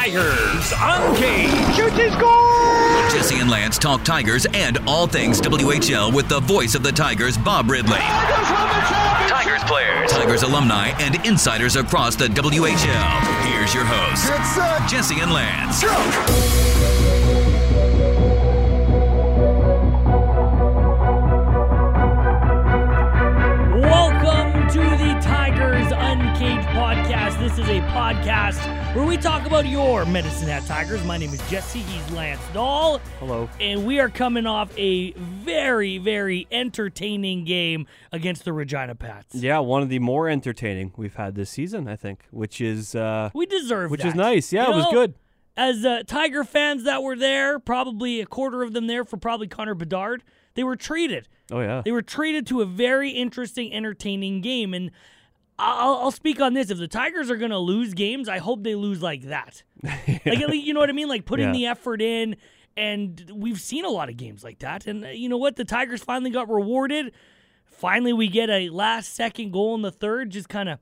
Tigers Uncaged. Shoots his goal! Jesse and Lance talk Tigers and all things WHL with the voice of the Tigers, Bob Ridley. Tigers players, Tigers alumni, and insiders across the WHL. Here's your host, uh, Jesse and Lance. Welcome This is a podcast where we talk about your Medicine Hat Tigers. My name is Jesse. He's Lance Dahl. Hello. And we are coming off a very, very entertaining game against the Regina Pats. Yeah, one of the more entertaining we've had this season, I think, which is uh, We deserve which that. is nice. Yeah, You it was know, good. As uh, Tiger fans that were there, probably a quarter of them there for probably Connor Bedard, they were treated. Oh yeah. They were treated to a very interesting, entertaining game. And I'll, I'll speak on this. If the Tigers are going to lose games, I hope they lose like that. Like, at least- you know what I mean? Like putting Yeah. the effort in. And we've seen a lot of games like that. And uh, you know what? The Tigers finally got rewarded. Finally, we get a last second goal in the third. Just kind of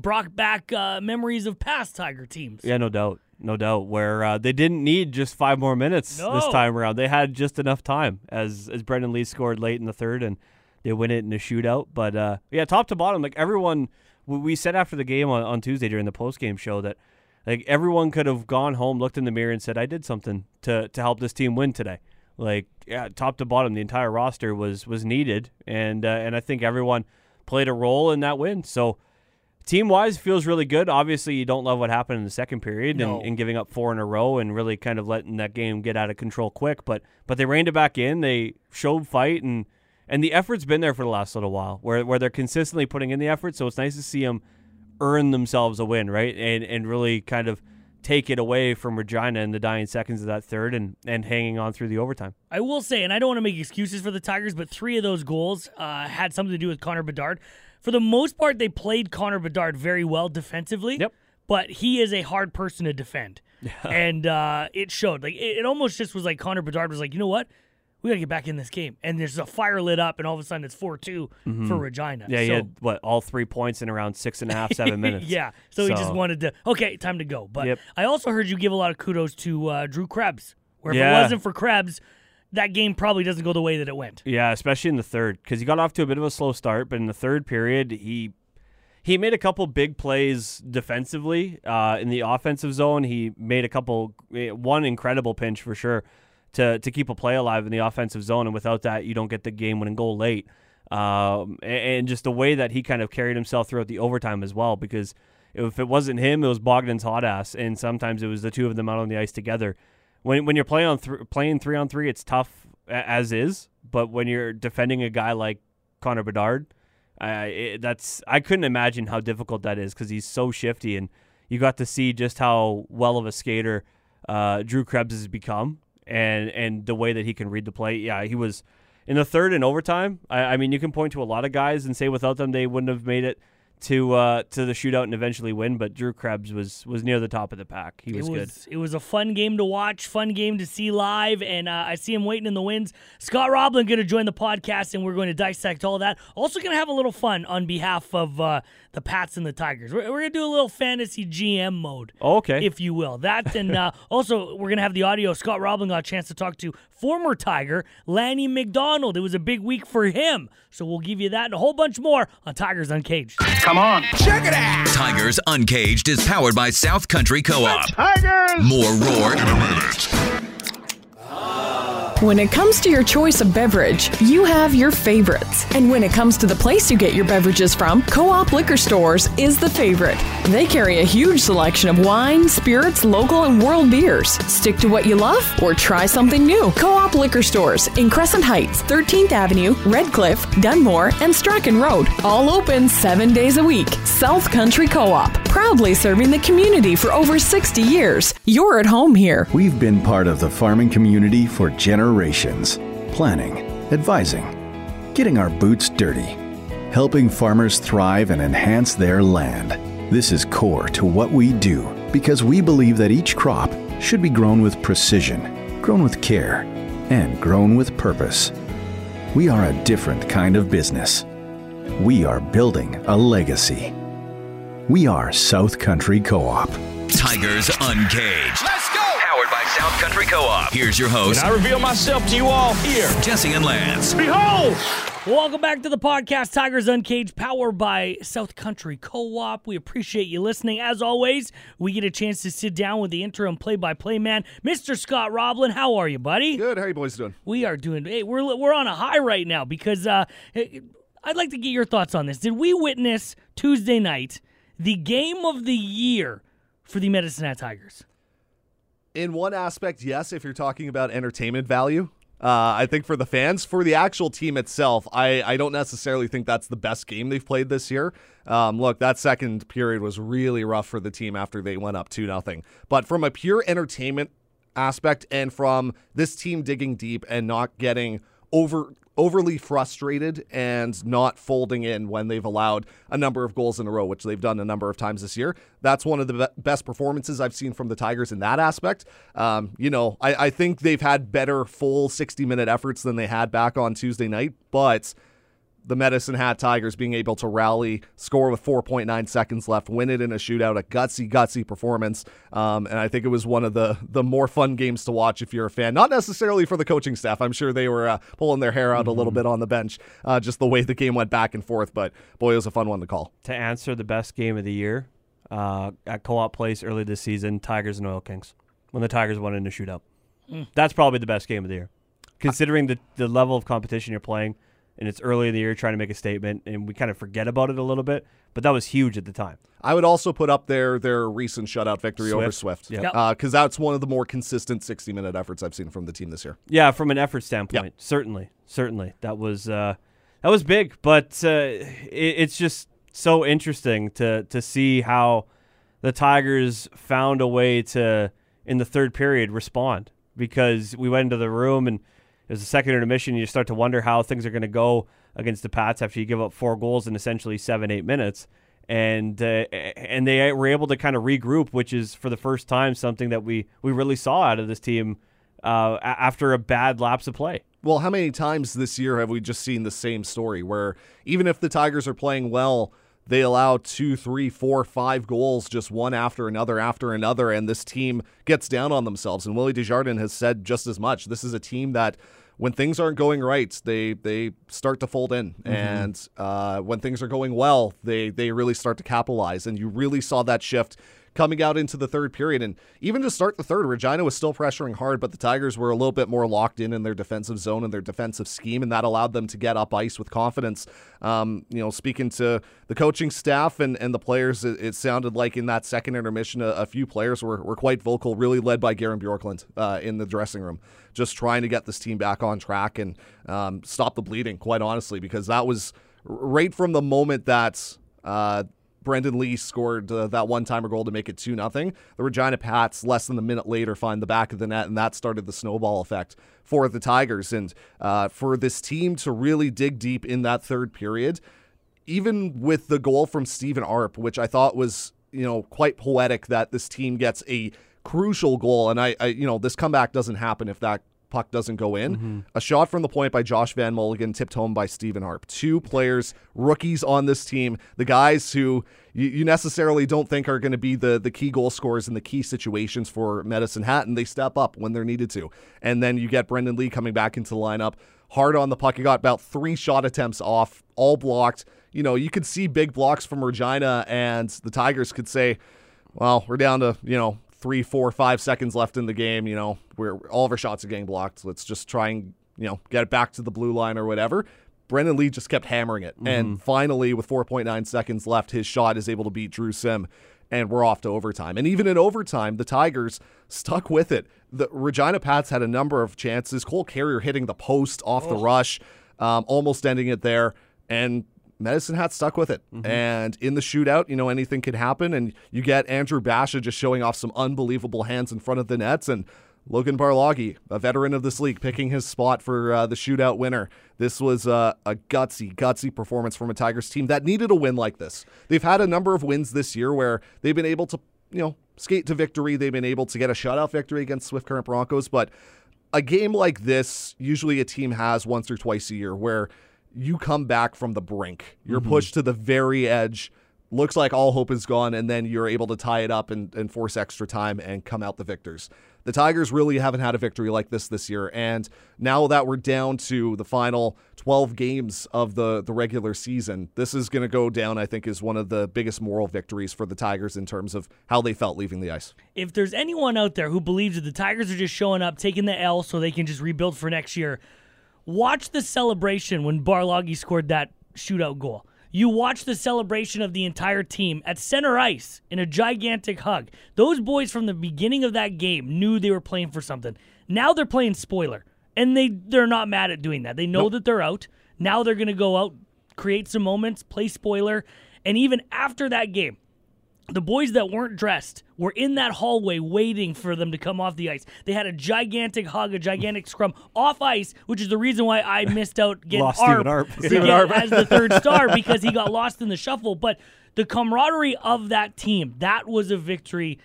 brought back uh, memories of past Tiger teams. Yeah, no doubt. No doubt. Where uh, they didn't need just five more minutes this time around. They had just enough time as as Brendan Lee scored late in the third and they win it in a shootout. But uh, yeah, top to bottom, like everyone we- said after the game on, on Tuesday during the post game show that like everyone could have gone home, looked in the mirror and said, I did something to to help this team win today. Like yeah, top to bottom, the entire roster was was needed and uh, and I think everyone played a role in that win. So team wise feels really good. Obviously, you don't love what happened in the second period No. and, and giving up four in a row and really kind of letting that game get out of control quick. But but they reined it back in. They showed fight and and the effort's been there for the last little while, where where they're consistently putting in the effort. So it's nice to see them earn themselves a win, right? And and really kind of take it away from Regina in the dying seconds of that third and and hanging on through the overtime. I will say, and I don't want to make excuses for the Tigers, but three of those goals uh, had something to do with Connor Bedard. For the most part, they played Connor Bedard very well defensively. Yep. But he is a hard person to defend, and uh, it showed. Like it, it almost just was like Connor Bedard was like, you know what, we gotta get back in this game. And there's a fire lit up, and all of a sudden it's four 2 for Regina. Mm-hmm. Yeah, he had what all three points in around six and a half, seven minutes. yeah. So, he just wanted to. Okay, time to go. But Yep. I also heard you give a lot of kudos to uh, Drew Krebs. Where if Yeah. it wasn't for Krebs, that game probably doesn't go the way that it went. Yeah, especially in the third because he got off to a bit of a slow start, but in the third period he he made a couple big plays defensively. Uh, in the offensive zone, he made a couple eh, one incredible pinch for sure to to keep a play alive in the offensive zone, and without that, you don't get the game winning goal late. Um, and, just the way that he kind of carried himself throughout the overtime as well, because if it wasn't him, it was Bogdan Hodass, and sometimes it was the two of them out on the ice together when when you're playing on th- playing three on three, it's tough as is. But when you're defending a guy like Connor Bedard, I it, that's I couldn't imagine how difficult that is because he's so shifty, and you got to see just how well of a skater uh, Drew Krebs has become, and and the way that he can read the play. Yeah, he was in the third and overtime. I, I mean, you can point to a lot of guys and say without them they wouldn't have made it to uh, to the shootout and eventually win. But Drew Krebs was was near the top of the pack. He was, it good. was it was a fun game to watch, fun game to see live, and uh, I see him waiting in the wings. Scott Roblin going to join the podcast, and we're going to dissect all that. Also, going to have a little fun on behalf of uh, the Pats and the Tigers. We're, we're going to do a little fantasy GM mode. Oh, okay. if you will. That and uh, also we're gonna have the audio. Scott Roblin got a chance to talk to former Tiger Lanny McDonald. It was a big week for him, so we'll give you that and a whole bunch more on Tigers Uncaged. Come on. Check it out. Tigers Uncaged is powered by South Country Co-op. Tigers. More roar in a minute. When it comes to your choice of beverage, you have your favorites. And when it comes to the place you get your beverages from, Co op Liquor Stores is the favorite. They carry a huge selection of wine, spirits, local, and world beers. Stick to what you love or try something new. Co op Liquor Stores in Crescent Heights, 13th Avenue, Redcliff, Dunmore, and Strachan Road. All open seven days a week. South Country Co op, proudly serving the community for over 60 years. You're at home here. We've been part of the farming community for generations, planning, advising, getting our boots dirty, helping farmers thrive and enhance their land. This is core to what we do because we believe that each crop should be grown with precision, grown with care, and grown with purpose. We are a different kind of business. We are building a legacy. We are South Country Co op. Tigers Uncaged. Let's go! Powered by South Country Co-op. Here's your host, I reveal myself to you all here. Jesse and Lance. Behold! Welcome back to the podcast, Tigers Uncaged, powered by South Country Co-op. We appreciate you listening. As always, we get a chance to sit down with the interim play-by-play man, Mr. Scott Roblin. How are you, buddy? Good. How are you boys doing? We are doing. Hey, we're we're on a high right now because uh, I'd like to get your thoughts on this. Did we witness Tuesday night the game of the year for the Medicine Hat Tigers? In one aspect, yes. If you're talking about entertainment value, uh, I think for the fans, for the actual team itself, I, I don't necessarily think that's the best game they've played this year. Um, look, that second period was really rough for the team after they went up two nothing. But from a pure entertainment aspect, and from this team digging deep and not getting over overly frustrated and not folding in when they've allowed a number of goals in a row, which they've done a number of times this year. That's one of the be- best performances I've seen from the Tigers in that aspect. Um, you know, I, I think they've had better full 60 minute efforts than they had back on Tuesday night, but the Medicine Hat Tigers being able to rally, score with 4.9 seconds left, win it in a shootout, a gutsy, gutsy performance. Um, and I think it was one of the the more fun games to watch if you're a fan. Not necessarily for the coaching staff. I'm sure they were uh, pulling their hair out mm-hmm. a little bit on the bench, uh, just the way the game went back and forth. But boy, it was a fun one to call. To answer the best game of the year uh, at Co-op Place early this season, Tigers and Oil Kings, when the Tigers won in a shootout. Mm. That's probably the best game of the year, considering the the level of competition you're playing and it's early in the year trying to make a statement, and we kind of forget about it a little bit. But that was huge at the time. I would also put up their their recent shutout victory Swift. over Swift, yeah, because uh, that's one of the more consistent sixty minute efforts I've seen from the team this year. Yeah, from an effort standpoint, yep. certainly, certainly that was uh, that was big. But uh, it, it's just so interesting to to see how the Tigers found a way to in the third period respond because we went into the room and there's a second intermission. You start to wonder how things are going to go against the Pats after you give up four goals in essentially seven, eight minutes. And uh, and they were able to kind of regroup, which is for the first time something that we, we really saw out of this team uh, after a bad lapse of play. Well, how many times this year have we just seen the same story where even if the Tigers are playing well, they allow two, three, four, five goals just one after another after another, and this team gets down on themselves. And Willie Desjardins has said just as much. This is a team that when things aren't going right, they they start to fold in, mm-hmm. and uh, when things are going well, they they really start to capitalize. And you really saw that shift coming out into the third period. And even to start the third, Regina was still pressuring hard, but the Tigers were a little bit more locked in in their defensive zone and their defensive scheme, and that allowed them to get up ice with confidence. Um, you know, speaking to the coaching staff and, and the players, it, it sounded like in that second intermission, a, a, few players were, were quite vocal, really led by Garen Bjorklund uh, in the dressing room, just trying to get this team back on track and um, stop the bleeding, quite honestly, because that was right from the moment that uh, Brendan Lee scored uh, that one timer goal to make it 2 0. The Regina Pats, less than a minute later, find the back of the net, and that started the snowball effect for the Tigers. And uh, for this team to really dig deep in that third period, even with the goal from Stephen Arp, which I thought was, you know, quite poetic that this team gets a crucial goal. And I, I you know, this comeback doesn't happen if that puck doesn't go in. Mm-hmm. A shot from the point by Josh Van Mulligen, tipped home by Stephen Arp. Two players, rookies on this team, the guys who you, you necessarily don't think are going to be the, the key goal scorers in the key situations for Medicine Hat, and they step up when they're needed to. And then you get Brendan Lee coming back into the lineup, hard on the puck. He got about three shot attempts off, all blocked. You know, you could see big blocks from Regina, and the Tigers could say, well, we're down to, you know, three, four, five seconds left in the game. You know, where all of our shots are getting blocked. Let's just try and you know get it back to the blue line or whatever. Brendan Lee just kept hammering it, mm-hmm. and finally, with 4.9 seconds left, his shot is able to beat Drew Sim, and we're off to overtime. And even in overtime, the Tigers stuck with it. The Regina Pats had a number of chances. Cole Carrier hitting the post off oh. the rush, um, almost ending it there, and Medicine Hat stuck with it. Mm-hmm. And in the shootout, you know, anything could happen. And you get Andrew Basha just showing off some unbelievable hands in front of the nets. And Logan Barlage, a veteran of this league, picking his spot for uh, the shootout winner. This was uh, a gutsy, gutsy performance from a Tigers team that needed a win like this. They've had a number of wins this year where they've been able to, you know, skate to victory. They've been able to get a shutout victory against Swift Current Broncos. But a game like this, usually a team has once or twice a year where you come back from the brink. You're mm-hmm. pushed to the very edge looks like all hope is gone, and then you're able to tie it up and, and force extra time and come out the victors. The Tigers really haven't had a victory like this this year, and now that we're down to the final 12 games of the the regular season, this is going to go down. I think is one of the biggest moral victories for the Tigers in terms of how they felt leaving the ice. If there's anyone out there who believes that the Tigers are just showing up, taking the L so they can just rebuild for next year, watch the celebration when Barlage scored that shootout goal. You watch the celebration of the entire team at center ice in a gigantic hug. Those boys from the beginning of that game knew they were playing for something. Now they're playing spoiler, and they they're not mad at doing that. They know nope. that they're out. Now they're going to go out, create some moments, play spoiler, and even after that game, the boys that weren't dressed were in that hallway waiting for them to come off the ice. They had a gigantic hug, a gigantic scrum off ice, which is the reason why I missed out getting Lost Arp, Arp. Arp. as the third star because he got lost in the shuffle. But the camaraderie of that team, that was a victory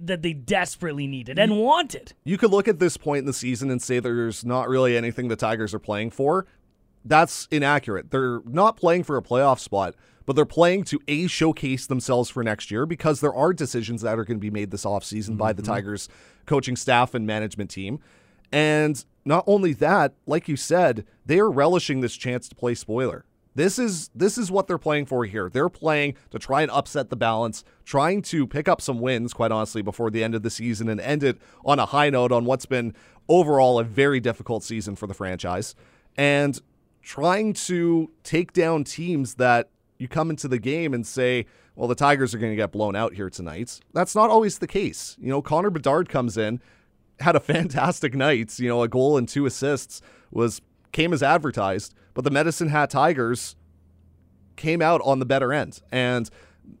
that they desperately needed and wanted. You could look at this point in the season and say there's not really anything the Tigers are playing for. That's inaccurate. They're not playing for a playoff spot but they're playing to A, showcase themselves for next year because there are decisions that are going to be made this offseason mm-hmm. by the mm-hmm. Tigers coaching staff and management team. And not only that, like you said, they are relishing this chance to play spoiler. This is this is what they're playing for here. They're playing to try and upset the balance, trying to pick up some wins, quite honestly, before the end of the season and end it on a high note on what's been overall a very difficult season for the franchise. And trying to take down teams that you come into the game and say, well, the Tigers are going to get blown out here tonight. That's not always the case. You know, Connor Bedard comes in, had a fantastic night, you know, a goal and two assists was came as advertised, but the Medicine Hat Tigers came out on the better end. And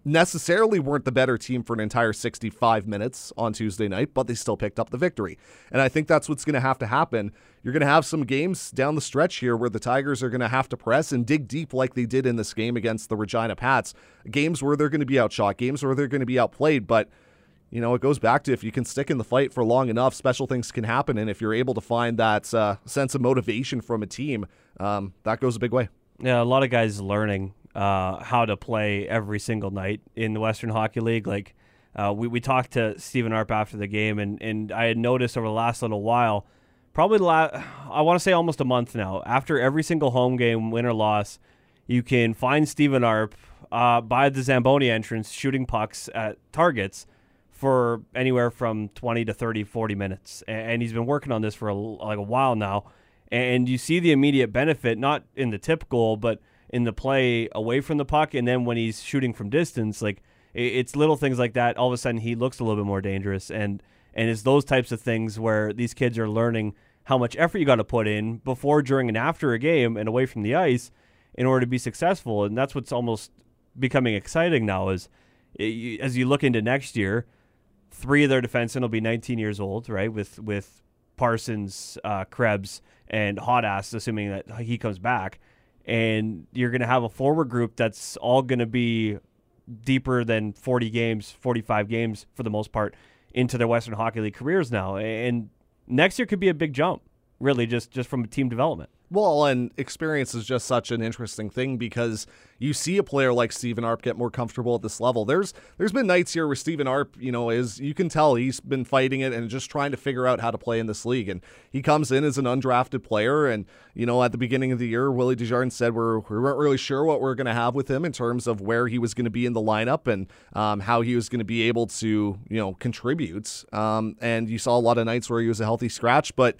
necessarily weren't the better team for an entire 65 minutes on Tuesday night, but they still picked up the victory. And I think that's what's going to have to happen. You're going to have some games down the stretch here where the Tigers are going to have to press and dig deep like they did in this game against the Regina Pats. Games where they're going to be outshot, games where they're going to be outplayed, but you know, it goes back to if you can stick in the fight for long enough, special things can happen. And if you're able to find that uh, sense of motivation from a team, um, that goes a big way. Yeah, a lot of guys learning uh, how to play every single night in the Western Hockey League. Like uh, we we talked to Stephen Arp after the game, and and I had noticed over the last little while, probably the last, I want to say almost a month now, after every single home game, win or loss, you can find Stephen Arp uh, by the Zamboni entrance shooting pucks at targets for anywhere from 20 to 30 40 minutes and he's been working on this for a, like a while now and you see the immediate benefit not in the tip goal but in the play away from the puck, and then when he's shooting from distance, like it's little things like that. All of a sudden, he looks a little bit more dangerous, and and it's those types of things where these kids are learning how much effort you got to put in before, during, and after a game, and away from the ice, in order to be successful. And that's what's almost becoming exciting now. Is as you look into next year, three of their defensemen will be 19 years old, right? With with Parsons, uh, Krebs, and Hodass, assuming that he comes back and you're going to have a forward group that's all going to be deeper than 40 games, 45 games for the most part into their Western Hockey League careers now. And next year could be a big jump, really, just just from team development. Well, and experience is just such an interesting thing because you see a player like Stephen Arp get more comfortable at this level. There's there's been nights here where Stephen Arp, you know, is you can tell he's been fighting it and just trying to figure out how to play in this league. And he comes in as an undrafted player, and you know, at the beginning of the year, Willie Desjardins said we're we weren't really sure what we're going to have with him in terms of where he was going to be in the lineup and um, how he was going to be able to you know contribute. Um, and you saw a lot of nights where he was a healthy scratch, but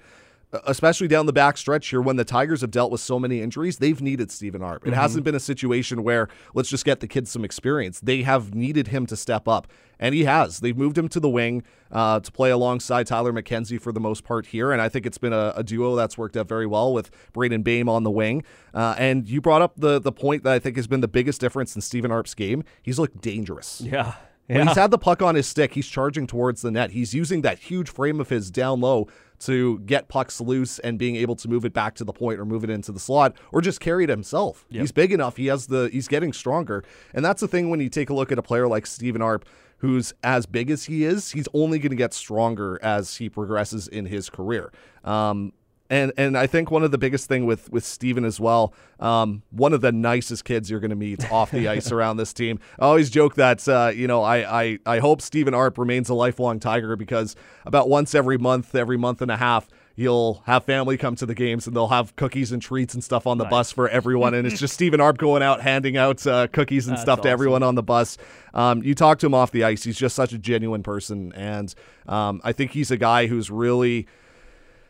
especially down the back stretch here when the Tigers have dealt with so many injuries, they've needed Stephen Arp. It mm-hmm. hasn't been a situation where let's just get the kid some experience. They have needed him to step up, and he has. They've moved him to the wing uh, to play alongside Tyler McKenzie for the most part here, and I think it's been a, a duo that's worked out very well with Brayden Bame on the wing. Uh, and you brought up the the point that I think has been the biggest difference in Stephen Arp's game. He's looked dangerous. Yeah. When he's had the puck on his stick, he's charging towards the net. He's using that huge frame of his down low to get pucks loose and being able to move it back to the point or move it into the slot or just carry it himself. Yep. He's big enough. He has the he's getting stronger. And that's the thing when you take a look at a player like Stephen Arp who's as big as he is, he's only going to get stronger as he progresses in his career. Um, and and I think one of the biggest thing with with Steven as well, um, one of the nicest kids you're going to meet off the ice around this team. I always joke that uh, you know I, I I hope Steven Arp remains a lifelong Tiger because about once every month, every month and a half. You'll have family come to the games and they'll have cookies and treats and stuff on the bus for everyone. And it's just Stephen Arp going out handing out uh, cookies and That's stuff to awesome. everyone on the bus. Um, you talk to him off the ice, he's just such a genuine person. And um, I think he's a guy who's really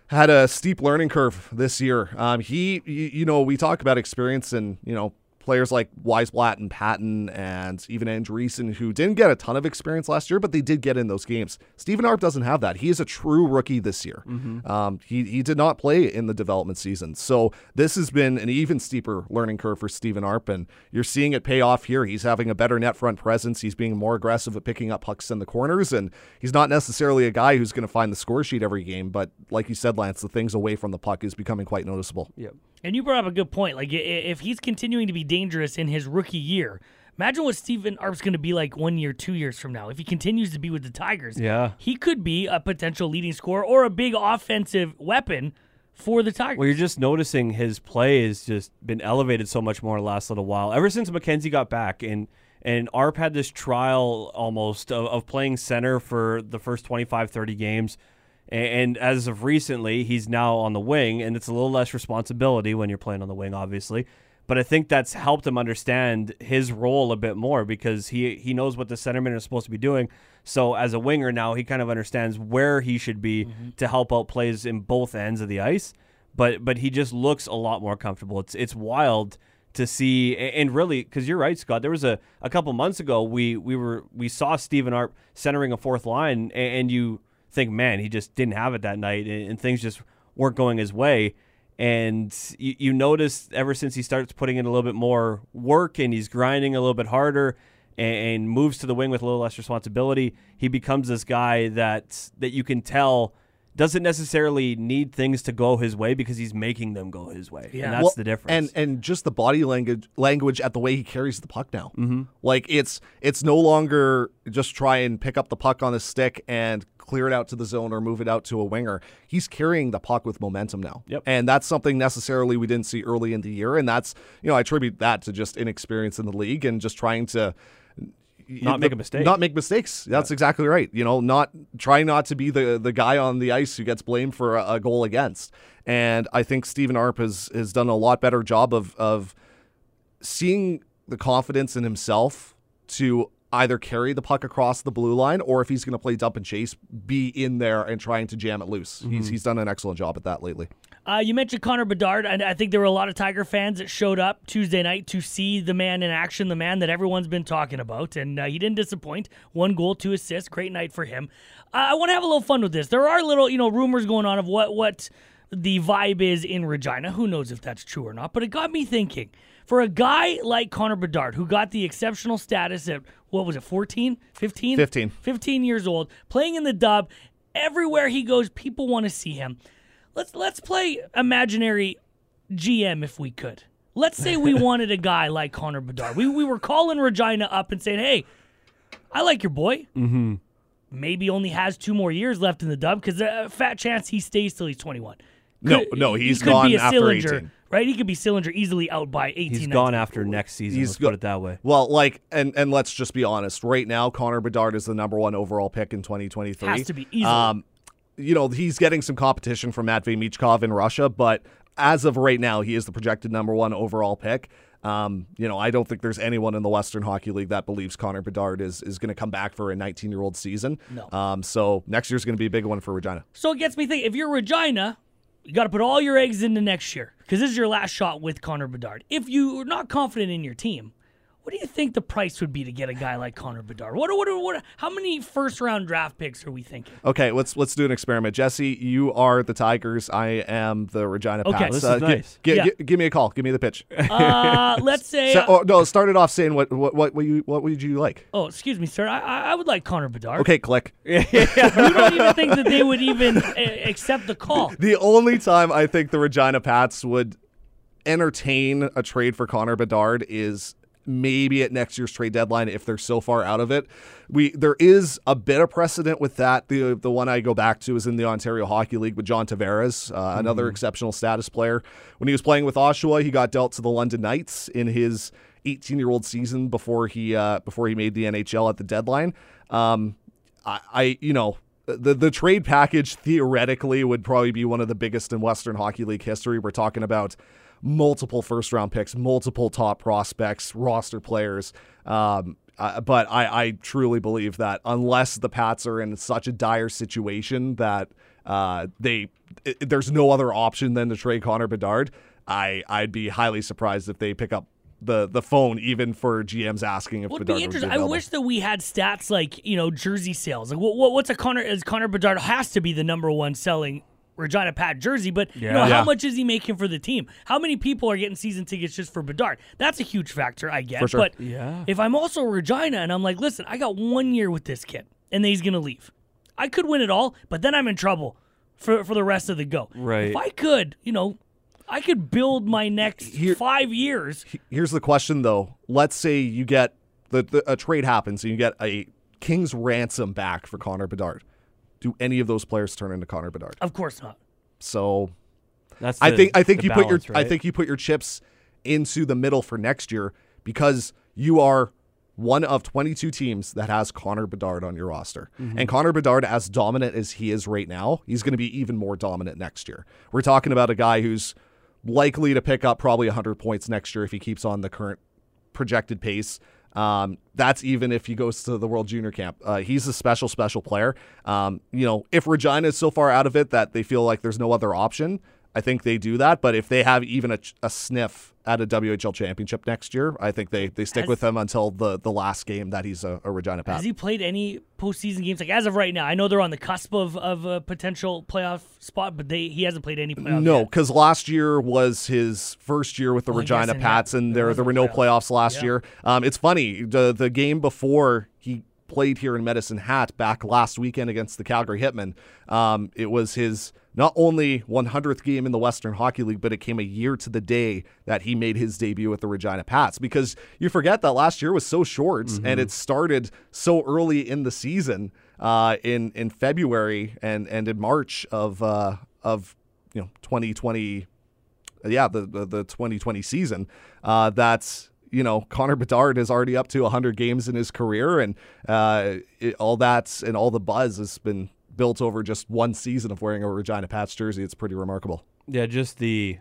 had a steep learning curve this year. Um, he, you, you know, we talk about experience and you know players like Wiesblatt and Patton and even Andreessen who didn't get a ton of experience last year, but they did get in those games. Stephen Arp doesn't have that. He is a true rookie this year. Um, he he did not play in the development season, so this has been an even steeper learning curve for Stephen Arp, and you're seeing it pay off here. He's having a better net front presence. He's being more aggressive at picking up pucks in the corners, and he's not necessarily a guy who's going to find the score sheet every game. But like you said, Lance, the things away from the puck is becoming quite noticeable. Yep. And you brought up a good point. Like, if he's continuing to be dangerous in his rookie year, imagine what Stephen Arp's going to be like one year, two years from now. If he continues to be with the Tigers, Yeah. he could be a potential leading scorer or a big offensive weapon for the Tigers. Well, you're just noticing his play has just been elevated so much more the last little while. Ever since McKenzie got back and and Arp had this trial almost of, of playing center for the first 25, 30 games. And, and as of recently, he's now on the wing, and it's a little less responsibility when you're playing on the wing, obviously. But I think that's helped him understand his role a bit more because he he knows what the centerman is supposed to be doing. So as a winger now, he kind of understands where he should be mm-hmm. to help out plays in both ends of the ice but but he just looks a lot more comfortable. It's it's wild to see, and really, because you're right, Scott. There was a, a couple months ago we we were we saw Stephen Arp centering a fourth line, a- and you think, man, he just didn't have it that night, and, and things just weren't going his way. And you, you notice ever since he starts putting in a little bit more work and he's grinding a little bit harder and, and moves to the wing with a little less responsibility, he becomes this guy that that you can tell doesn't necessarily need things to go his way because he's making them go his way. Yeah. And that's Well, the difference. And and just the body language language at the way he carries the puck now. Mm-hmm. Like it's it's no longer just try and pick up the puck on his stick and clear it out to the zone or move it out to a winger. He's carrying the puck with momentum now. Yep. And that's something necessarily we didn't see early in the year. And that's you know, I attribute that to just inexperience in the league and just trying to Not make a mistake. Not make mistakes. That's exactly right. You know, not try not to be the the guy on the ice who gets blamed for a, a goal against. And I think Stephen Arp has has done a lot better job of of seeing the confidence in himself to either carry the puck across the blue line or if he's going to play dump and chase, be in there and trying to jam it loose. He's he's done an excellent job at that lately. Uh, you mentioned Connor Bedard, and I think there were a lot of Tiger fans that showed up Tuesday night to see the man in action, the man that everyone's been talking about, and uh, he didn't disappoint. One goal, two assists, great night for him. Uh, I want to have a little fun with this. There are little, you know, rumors going on of what what the vibe is in Regina. Who knows if that's true or not? But it got me thinking. For a guy like Connor Bedard, who got the exceptional status at what was it, 14, 15? 15. 15 years old, playing in the dub. Everywhere he goes, people want to see him. Let's let's play imaginary GM if we could. Let's say we wanted a guy like Connor Bedard. We we were calling Regina up and saying, "Hey, I like your boy. Mm-hmm. Maybe only has two more years left in the dub because a fat chance he stays till he's 21. No, Could- no, he he's could gone after Sillinger, 18. Right? He could be Sillinger easily out by 18. he's 19. gone after next season. He's let's go- put it that way. Well, like, and and let's just be honest. Right now, Connor Bedard is the number one overall pick in 2023. Has to be, easily. Um, you know, he's getting some competition from Matvey Michkov in Russia, but as of right now, he is the projected number one overall pick. Um, you know, I don't think there's anyone in the Western Hockey League that believes Connor Bedard is is going to come back for a 19 year old season. No. Um, so next year's going to be a big one for Regina. So it gets me thinking: if you're Regina, you got to put all your eggs into next year because this is your last shot with Connor Bedard. If you're not confident in your team, what do you think the price would be to get a guy like Connor Bedard? What, what, what, how many first round draft picks are we thinking? Okay, let's let's do an experiment. Jesse, you are the Tigers. I am the Regina Okay. Pats. This Uh, is gi- nice. gi- Yeah. gi- give me a call. Give me the pitch. Uh, let's say. So- oh, no, start it off saying what what what would you what would you like? oh, excuse me, sir. I, I I would like Connor Bedard. Okay, click. You don't even think that they would even uh, accept the call. The only time I think the Regina Pats would entertain a trade for Connor Bedard is maybe at next year's trade deadline if they're so far out of it. We there is a bit of precedent with that. The the one I go back to is in the Ontario Hockey League with John Tavares, uh, another exceptional status player. When he was playing with Oshawa, he got dealt to the London Knights in his 18 year old season before he uh, before he made the NHL at the deadline. Um, I, I you know the the trade package theoretically would probably be one of the biggest in Western Hockey League history. We're talking about multiple first round picks, multiple top prospects, roster players. Um, uh, but I, I truly believe that unless the Pats are in such a dire situation that uh, they it, there's no other option than to trade Connor Bedard, I I'd be highly surprised if they pick up the the phone even for GMs asking if Would Bedard be would interesting. I wish that we had stats like you know jersey sales. Like what, what what's a Connor? Is Connor Bedard has to be the number one selling Regina Pat jersey, but you know Yeah. how Yeah. much is he making for the team? How many people are getting season tickets just for Bedard? That's a huge factor, I guess. For sure. But Yeah. if I'm also Regina and I'm like, listen, I got one year with this kid, and then he's gonna leave. I could win it all, but then I'm in trouble for for the rest of the go. Right. If I could, you know, I could build my next Here- five years. Here's the question though. Let's say you get the, the a trade happens and you get a king's ransom back for Connor Bedard. Do any of those players turn into Connor Bedard? Of course not. So That's I think I think the you put balance, your I think you put your chips into the middle for next year because you are one of 22 teams that has Connor Bedard on your roster. Mm-hmm. And Connor Bedard as dominant as he is right now, he's going to be even more dominant next year. We're talking about a guy who's likely to pick up probably 100 points next year if he keeps on the current projected pace. Um, that's even if he goes to the World Junior Camp. Uh, he's a special, special player. Um, you know, if Regina is so far out of it that they feel like there's no other option, I think they do that. But if they have even a, a sniff at a WHL championship next year, I think they, they stick Has- with him until the, the last game that he's a, a Regina Pat. Has he played any postseason games? Like as of right now, I know they're on the cusp of, of a potential playoff spot, but they he hasn't played any playoffs. No, because last year was his first year with the Oh, I guess, Regina Pats, and there there there were no playoffs. playoffs last Yeah. year. Um, it's funny the the game before he played here in Medicine Hat back last weekend against the Calgary Hitmen. Um, it was his not only 100th game in the Western Hockey League, but it came a year to the day that he made his debut with the Regina Pats. Because you forget that last year was so short, and it started so early in the season uh, in in February and and in March of uh, of you know 2020 yeah the the, the 2020 season uh that's you know Connor Bedard is already up to 100 games in his career and uh it, all that and all the buzz has been built over just one season of wearing a Regina Pats jersey it's pretty remarkable yeah, just the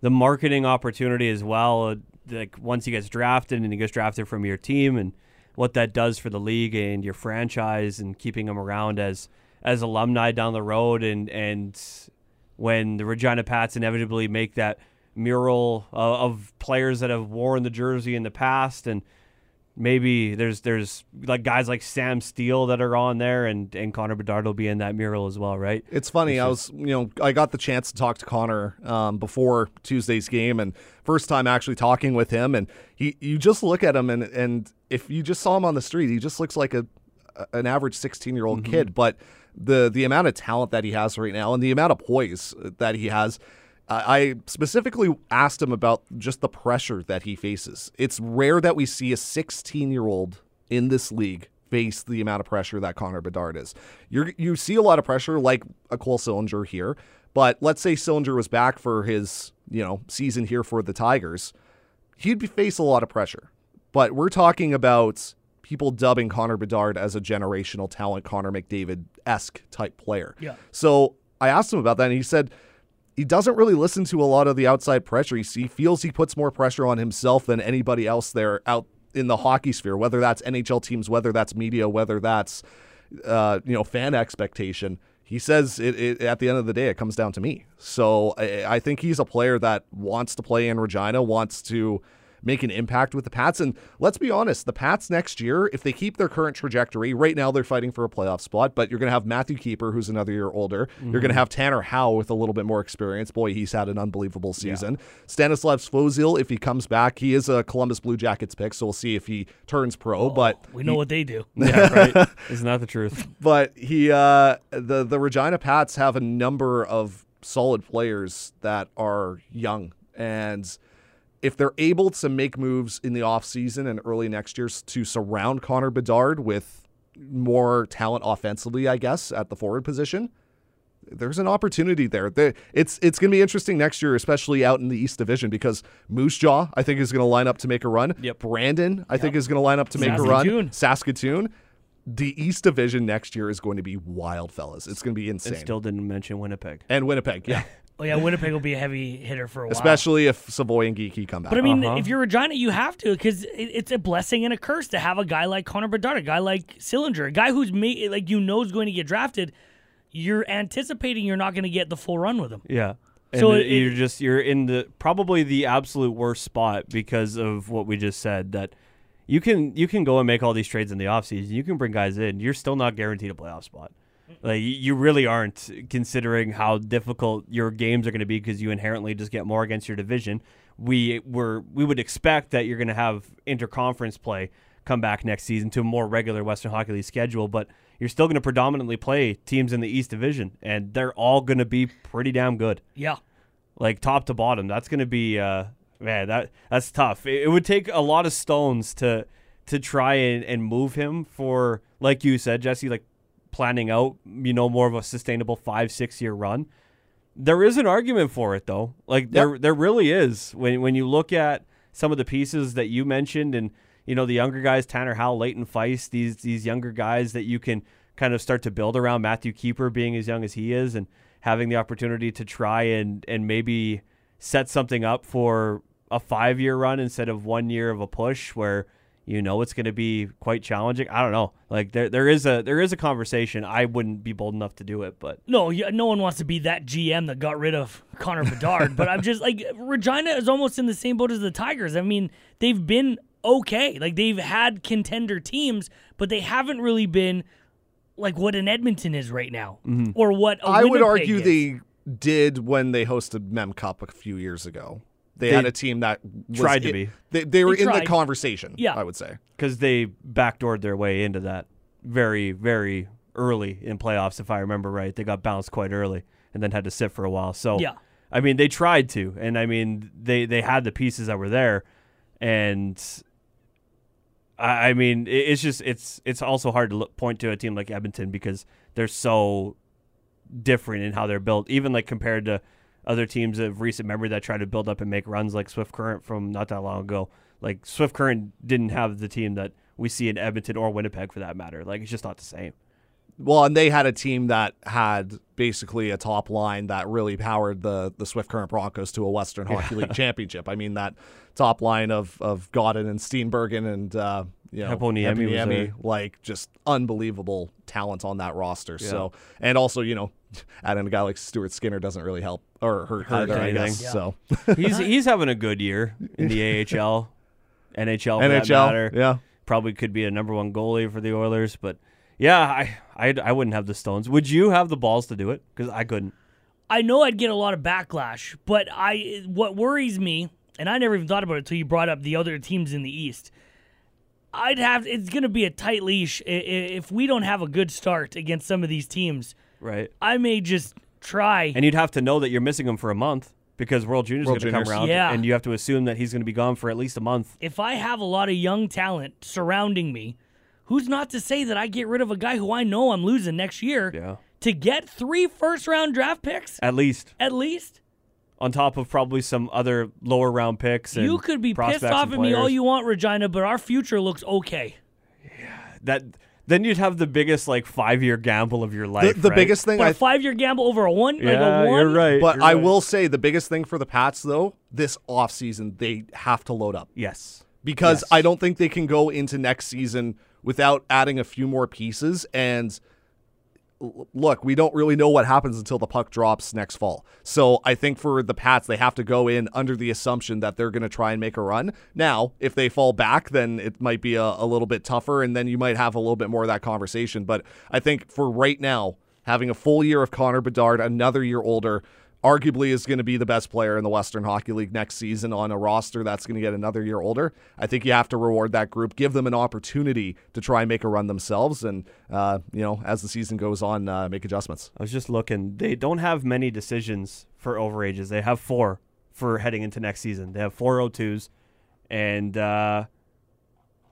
the marketing opportunity as well. uh, Like once he gets drafted and he gets drafted from your team, and what that does for the league and your franchise, and keeping him around as as alumni down the road, and and when the Regina Pats inevitably make that mural uh, of players that have worn the jersey in the past, and maybe there's there's like guys like Sam Steele that are on there, and and Connor Bedard will be in that mural as well, right? It's funny. I was, you know, I got the chance to talk to Connor um, before Tuesday's game, and first time actually talking with him. And he, you just look at him, and and if you just saw him on the street, he just looks like a an average 16 year old kid. But the the amount of talent that he has right now, and the amount of poise that he has. I specifically asked him about just the pressure that he faces. It's rare that we see a 16 year old in this league face the amount of pressure that Connor Bedard is. You you see a lot of pressure like a Cole Sillinger here, but let's say Sillinger was back for his you know season here for the Tigers, he'd be face a lot of pressure. But we're talking about people dubbing Connor Bedard as a generational talent, Connor McDavid esque type player. Yeah. So I asked him about that, and he said he doesn't really listen to a lot of the outside pressure. He, feels he puts more pressure on himself than anybody else there out in the hockey sphere, whether that's NHL teams, whether that's media, whether that's uh, you know fan expectation. He says it, it, at the end of the day, it comes down to me. So I, I think he's a player that wants to play in Regina, wants to make an impact with the Pats. And let's be honest, the Pats next year, if they keep their current trajectory, right now they're fighting for a playoff spot, but you're going to have Matthew Keeper, who's another year older. You're going to have Tanner Howe with a little bit more experience. Boy, he's had an unbelievable season. Stanislav Svozil, if he comes back, he is a Columbus Blue Jackets pick, so we'll see if he turns pro. but we know what they do. Yeah, right. Isn't that the truth? but he uh the the Regina Pats have a number of solid players that are young and if they're able to make moves in the offseason and early next year to surround Connor Bedard with more talent offensively, I guess, at the forward position, there's an opportunity there. It's it's going to be interesting next year, especially out in the East Division, because Moose Jaw, I think, is going to line up to make a run. Yep. Brandon, I yep. think, is going to line up to make a run. Saskatoon. The East Division next year is going to be wild, fellas. It's going to be insane. And still didn't mention Winnipeg. And Winnipeg, yeah. Oh yeah, Winnipeg will be a heavy hitter for a while, especially if Savoie and Geekie come back. But I mean, uh-huh. if you're Regina, you have to because it's a blessing and a curse to have a guy like Connor Bedard, a guy like Sillinger, a guy who's made, like you know is going to get drafted you're anticipating you're not going to get the full run with him. Yeah. And so it, you're just you're in the probably the absolute worst spot because of what we just said that you can you can go and make all these trades in the offseason. You can bring guys in. You're still not guaranteed a playoff spot. Like you really aren't considering how difficult your games are going to be because you inherently just get more against your division. We were we would expect that you're going to have interconference play come back next season to a more regular Western Hockey League schedule, but you're still going to predominantly play teams in the East Division, and they're all going to be pretty damn good. Yeah, like top to bottom. That's going to be uh, man. That that's tough. It, it, would take a lot of stones to to try and, and move him for, like you said, Jesse, like planning out, you know, more of a sustainable five six year run. There is an argument for it though. Like there yep. there really is when when you look at some of the pieces that you mentioned and you know the younger guys, Tanner Howell, Leighton Feist, these these younger guys that you can kind of start to build around. Matthew Keeper being as young as he is, and having the opportunity to try and and maybe set something up for a five year run instead of one year of a push where you know it's going to be quite challenging. I don't know. Like there there is a there is a conversation. I wouldn't be bold enough to do it, but no, no one wants to be that GM that got rid of Connor Bedard. but I'm just like Regina is almost in the same boat as the Tigers. I mean, they've been okay. Like they've had contender teams, but they haven't really been like what an Edmonton is right now, mm-hmm. or what I would argue is. they did when they hosted Mem Cup a few years ago. They, they had a team that tried to be. They, they were they in the conversation. Yeah, I would say because they backdoored their way into that very very early in playoffs. If I remember right, they got bounced quite early and then had to sit for a while. So yeah. I mean, they tried to, and I mean, they they had the pieces that were there, and I, mean, it's just it's it's also hard to look, point to a team like Edmonton because they're so different in how they're built, even like compared to other teams of recent memory that try to build up and make runs like Swift Current from not that long ago. Like Swift Current didn't have the team that we see in Edmonton or Winnipeg for that matter. Like it's just not the same. Well, and they had a team that had basically a top line that really powered the the Swift Current Broncos to a Western Hockey League championship. I mean that top line of of Gawdin and Steenbergen and uh, you know Heponiemi, like just unbelievable talent on that roster. Yeah. So and also you know adding a guy like Stuart Skinner doesn't really help or hurt, hurt either, I guess. Yeah. So he's he's having a good year in the AHL, NHL, NHL, yeah. Probably could be a number one goalie for the Oilers, but yeah, I I, I wouldn't have the stones. Would you have the balls to do it? Because I couldn't. I know I'd get a lot of backlash, but I what worries me, and I never even thought about it until you brought up the other teams in the East. I'd have it's going to be a tight leash if we don't have a good start against some of these teams. Right. I may just try. And you'd have to know that you're missing him for a month because World Junior's going to come around, yeah. and you have to assume that he's going to be gone for at least a month. If I have a lot of young talent surrounding me who's not to say that I get rid of a guy who I know I'm losing next year yeah. to get three first round draft picks? At least. At least. On top of probably some other lower round picks. you could be pissed off at me all you want, Regina, but our future looks okay. Yeah. That then you'd have the biggest like five year gamble of your life. The, the right? biggest thing, but a five year gamble over a one, yeah, like a one. You're right. But you're I right. will say the biggest thing for the Pats though, this offseason, they have to load up. Yes. Because yes. I don't think they can go into next season without adding a few more pieces. And look, we don't really know what happens until the puck drops next fall. So I think for the Pats, they have to go in under the assumption that they're going to try and make a run. Now, if they fall back, then it might be a, a little bit tougher, and then you might have a little bit more of that conversation. But I think for right now, having a full year of Connor Bedard, another year older, arguably is going to be the best player in the Western Hockey League next season on a roster that's going to get another year older. I think you have to reward that group, give them an opportunity to try and make a run themselves, and uh, you know as the season goes on, uh, make adjustments. I was just looking; they don't have many decisions for overages. They have four for heading into next season. They have 402s, and uh,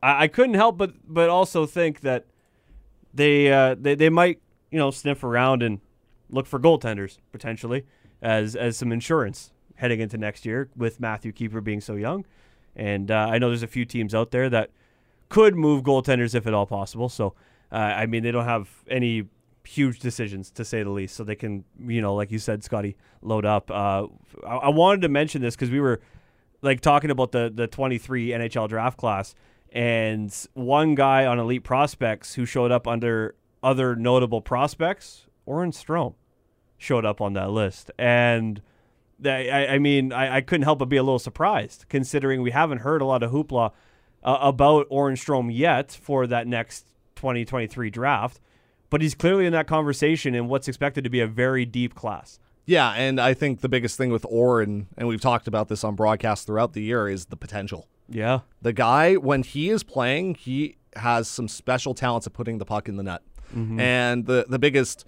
I, I couldn't help but but also think that they uh, they they might you know sniff around and look for goaltenders potentially as as some insurance heading into next year with Matthew Keeper being so young. And uh, I know there's a few teams out there that could move goaltenders if at all possible. So uh, I mean they don't have any huge decisions to say the least. So they can you know like you said, Scotty, load up. Uh, I, I wanted to mention this because we were like talking about the the 23 NHL draft class and one guy on Elite Prospects who showed up under other notable prospects, Oren Strom, showed up on that list. And I, I mean, I, I, couldn't help but be a little surprised considering we haven't heard a lot of hoopla uh, about Oren Shtrom yet for that next 2023 draft. But he's clearly in that conversation in what's expected to be a very deep class. Yeah, and I think the biggest thing with Oren, and we've talked about this on broadcast throughout the year, is the potential. Yeah. The guy, when he is playing, he has some special talents of putting the puck in the net. Mm-hmm. And the, the biggest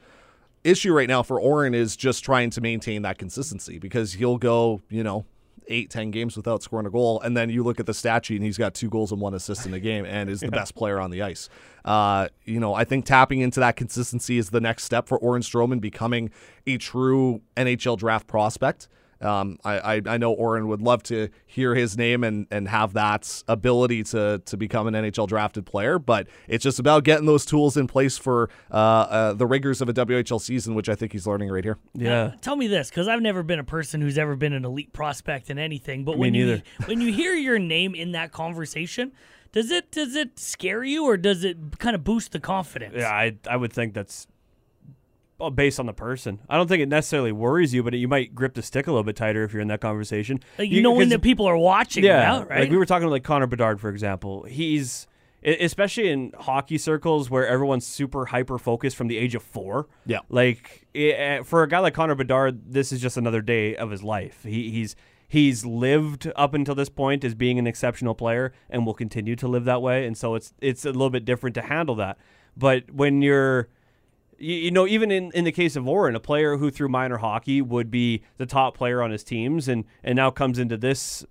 issue right now for Oren is just trying to maintain that consistency because he'll go, you know, eight, ten games without scoring a goal, and then you look at the stat sheet and he's got two goals and one assist in a game and is the best player on the ice. Uh, you know, I think tapping into that consistency is the next step for Oren Stroman becoming a true NHL draft prospect. Um, I, I, I, know Oren would love to hear his name and, and have that ability to, to become an NHL drafted player, but it's just about getting those tools in place for uh, uh, the rigors of a WHL season, which I think he's learning right here. Yeah. tell me this, because I've never been a person who's ever been an elite prospect in anything, but Me when neither. you when you hear your name in that conversation, does it does it scare you or does it kind of boost the confidence? Yeah, I, I would think that's well, Uh, based on the person. I don't think it necessarily worries you, but it, you might grip the stick a little bit tighter if you're in that conversation. Like you, know when the people are watching. Yeah, now, right? like we were talking like Connor Bedard, for example. He's especially in hockey circles where everyone's super hyper focused from the age of four. Yeah, like it, for a guy like Connor Bedard, this is just another day of his life. He, he's he's lived up until this point as being an exceptional player and will continue to live that way. And so it's it's a little bit different to handle that. But when you're you, you, know, even in, in the case of Oren, a player who through minor hockey would be the top player on his teams and, and now comes into this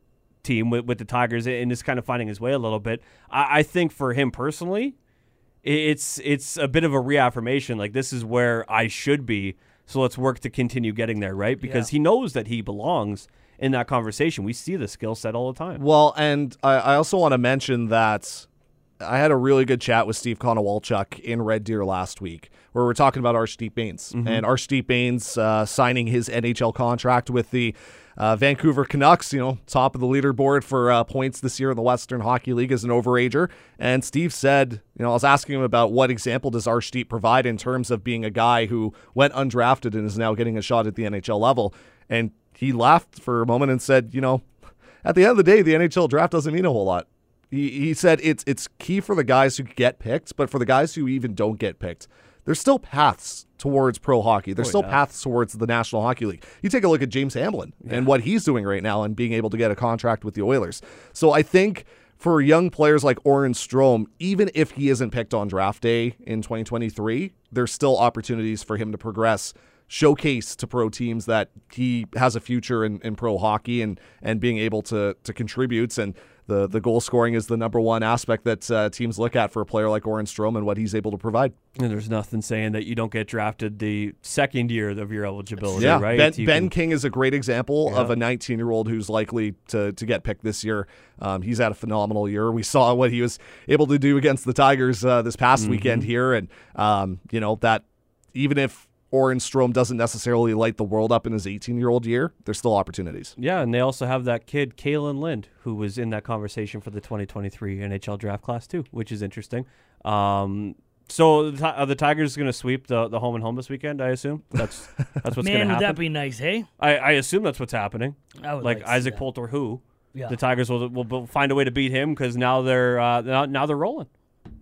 team with, with the Tigers and is kind of finding his way a little bit. I, I think for him personally, it's it's a bit of a reaffirmation. Like this is where I should be. So let's work to continue getting there, right? Because yeah. he knows that he belongs in that conversation. We see the skill set all the time. Well, and I, I also want to mention that I had a really good chat with Steve Konowalchuk in Red Deer last week, where we're talking about Arshdeep Bains mm-hmm. and Arshdeep Bains uh, signing his NHL contract with the uh, Vancouver Canucks. You know, top of the leaderboard for uh, points this year in the Western Hockey League as an overager. And Steve said, you know, I was asking him about what example does Arshdeep provide in terms of being a guy who went undrafted and is now getting a shot at the NHL level, and he laughed for a moment and said, you know. At the end of the day, the NHL draft doesn't mean a whole lot he, he said it's it's key for the guys who get picked, but for the guys who even don't get picked, there's still paths towards pro hockey. There's oh, still yeah. paths towards the National Hockey League. You take a look at James Hamblin yeah. and what he's doing right now and being able to get a contract with the Oilers. So I think for young players like Oren Shtrom, even if he isn't picked on draft day in 2023, there's still opportunities for him to progress showcase to pro teams that he has a future in, in pro hockey and and being able to to contribute and the the goal scoring is the number one aspect that uh, teams look at for a player like Oren Shtrom and what he's able to provide. And there's nothing saying that you don't get drafted the second year of your eligibility, yeah. right? Ben, ben can, King is a great example yeah. of a 19 year old who's likely to, to get picked this year. Um, he's had a phenomenal year. We saw what he was able to do against the Tigers uh, this past mm-hmm. weekend here, and um, you know that even if Oren Shtrom doesn't necessarily light the world up in his 18 year old year, there's still opportunities. Yeah, and they also have that kid, Kalan Lind, who was in that conversation for the 2023 NHL draft class, too, which is interesting. Um, so the, Tigers are the Tigers going to sweep the, the home and home this weekend? I assume that's that's what's going to happen. Man, would that be nice? Hey, I, I assume that's what's happening. I would like, like Isaac Poulter, who yeah. the Tigers will, will find a way to beat him because now they're uh, now, now they're rolling.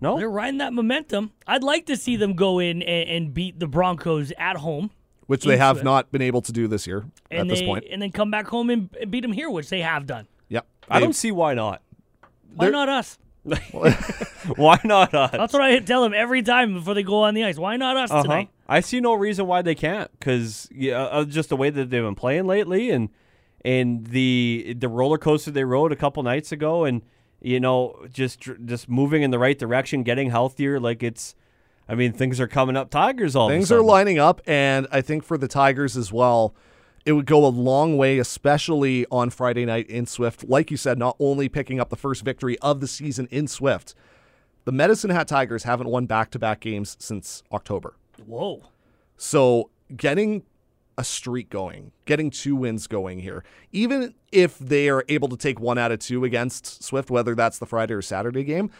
No, they're riding that momentum. I'd like to see them go in and, and beat the Broncos at home, which they have it. not been able to do this year and at they, this point, and then come back home and beat them here, which they have done. Yep, I don't see why not. Why not us? why not us? That's what I tell them every time before they go on the ice. Why not us uh-huh. tonight? I see no reason why they can't because yeah, uh, just the way that they've been playing lately and and the the roller coaster they rode a couple nights ago, and you know just just moving in the right direction, getting healthier. Like it's, I mean, things are coming up. Tigers all things are lining up, and I think for the Tigers as well. It would go a long way, especially on Friday night in Swift. Like you said, not only picking up the first victory of the season in Swift, the Medicine Hat Tigers haven't won back to back games since October. Whoa. So getting a streak going, getting two wins going here, even if they are able to take one out of two against Swift, whether that's the Friday or Saturday game,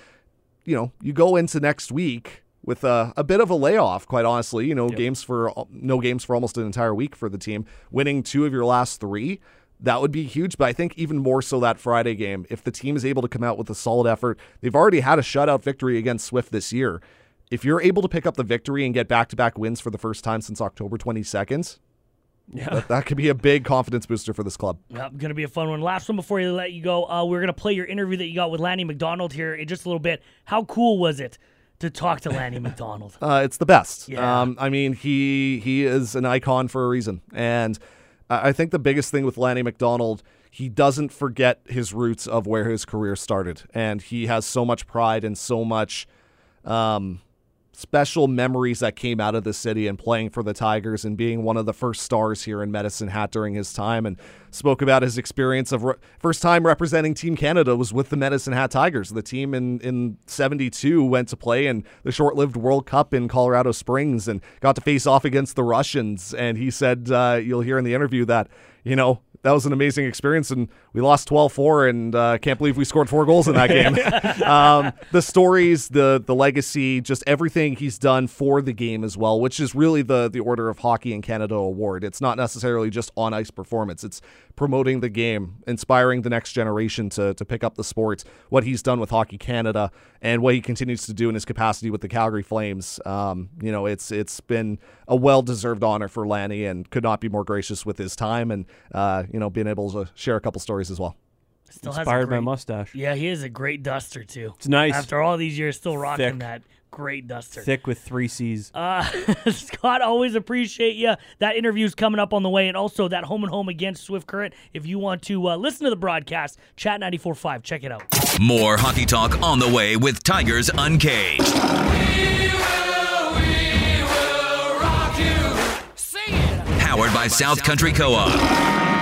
you know, you go into next week with a, a bit of a layoff, quite honestly. You know, yep. games for no games for almost an entire week for the team, winning two of your last three. That would be huge, but I think even more so that Friday game. If the team is able to come out with a solid effort, they've already had a shutout victory against Swift this year if you're able to pick up the victory and get back to back wins for the first time since October 22nd, yeah. That, that, could be a big confidence booster for this club. Yep, going to be a fun one. Last one before you let you go. Uh, we're going to play your interview that you got with Lanny McDonald here in just a little bit. How cool was it to talk to Lanny McDonald? Uh, it's the best. Yeah. Um, I mean, he he is an icon for a reason, and I think the biggest thing with Lanny McDonald, he doesn't forget his roots of where his career started, and he has so much pride and so much. Um, special memories that came out of the city and playing for the Tigers and being one of the first stars here in Medicine Hat during his time and spoke about his experience of re- first time representing Team Canada was with the Medicine Hat Tigers. The team in in 72 went to play in the short-lived World Cup in Colorado Springs and got to face off against the Russians and he said uh, you'll hear in the interview that you know that was an amazing experience. And we lost 12 4, and uh, can't believe we scored four goals in that game. um, the stories, the the legacy, just everything he's done for the game as well, which is really the, the Order of Hockey in Canada award. It's not necessarily just on ice performance, it's promoting the game, inspiring the next generation to, to pick up the sport, what he's done with Hockey Canada, and what he continues to do in his capacity with the Calgary Flames. Um, you know, it's it's been a well deserved honor for Lanny, and could not be more gracious with his time and uh, you know being able to share a couple stories as well. Still Inspired great, by mustache. Yeah, he is a great duster too. It's nice. After all these years, still rocking Thick. that great duster. Thick with three C's. Uh, Scott, always appreciate you. That interview's coming up on the way, and also that home and home against Swift Current. If you want to uh, listen to the broadcast, Chat 94.5. Check it out. More hockey talk on the way with Tigers Uncaged. Powered by South Country Co-op.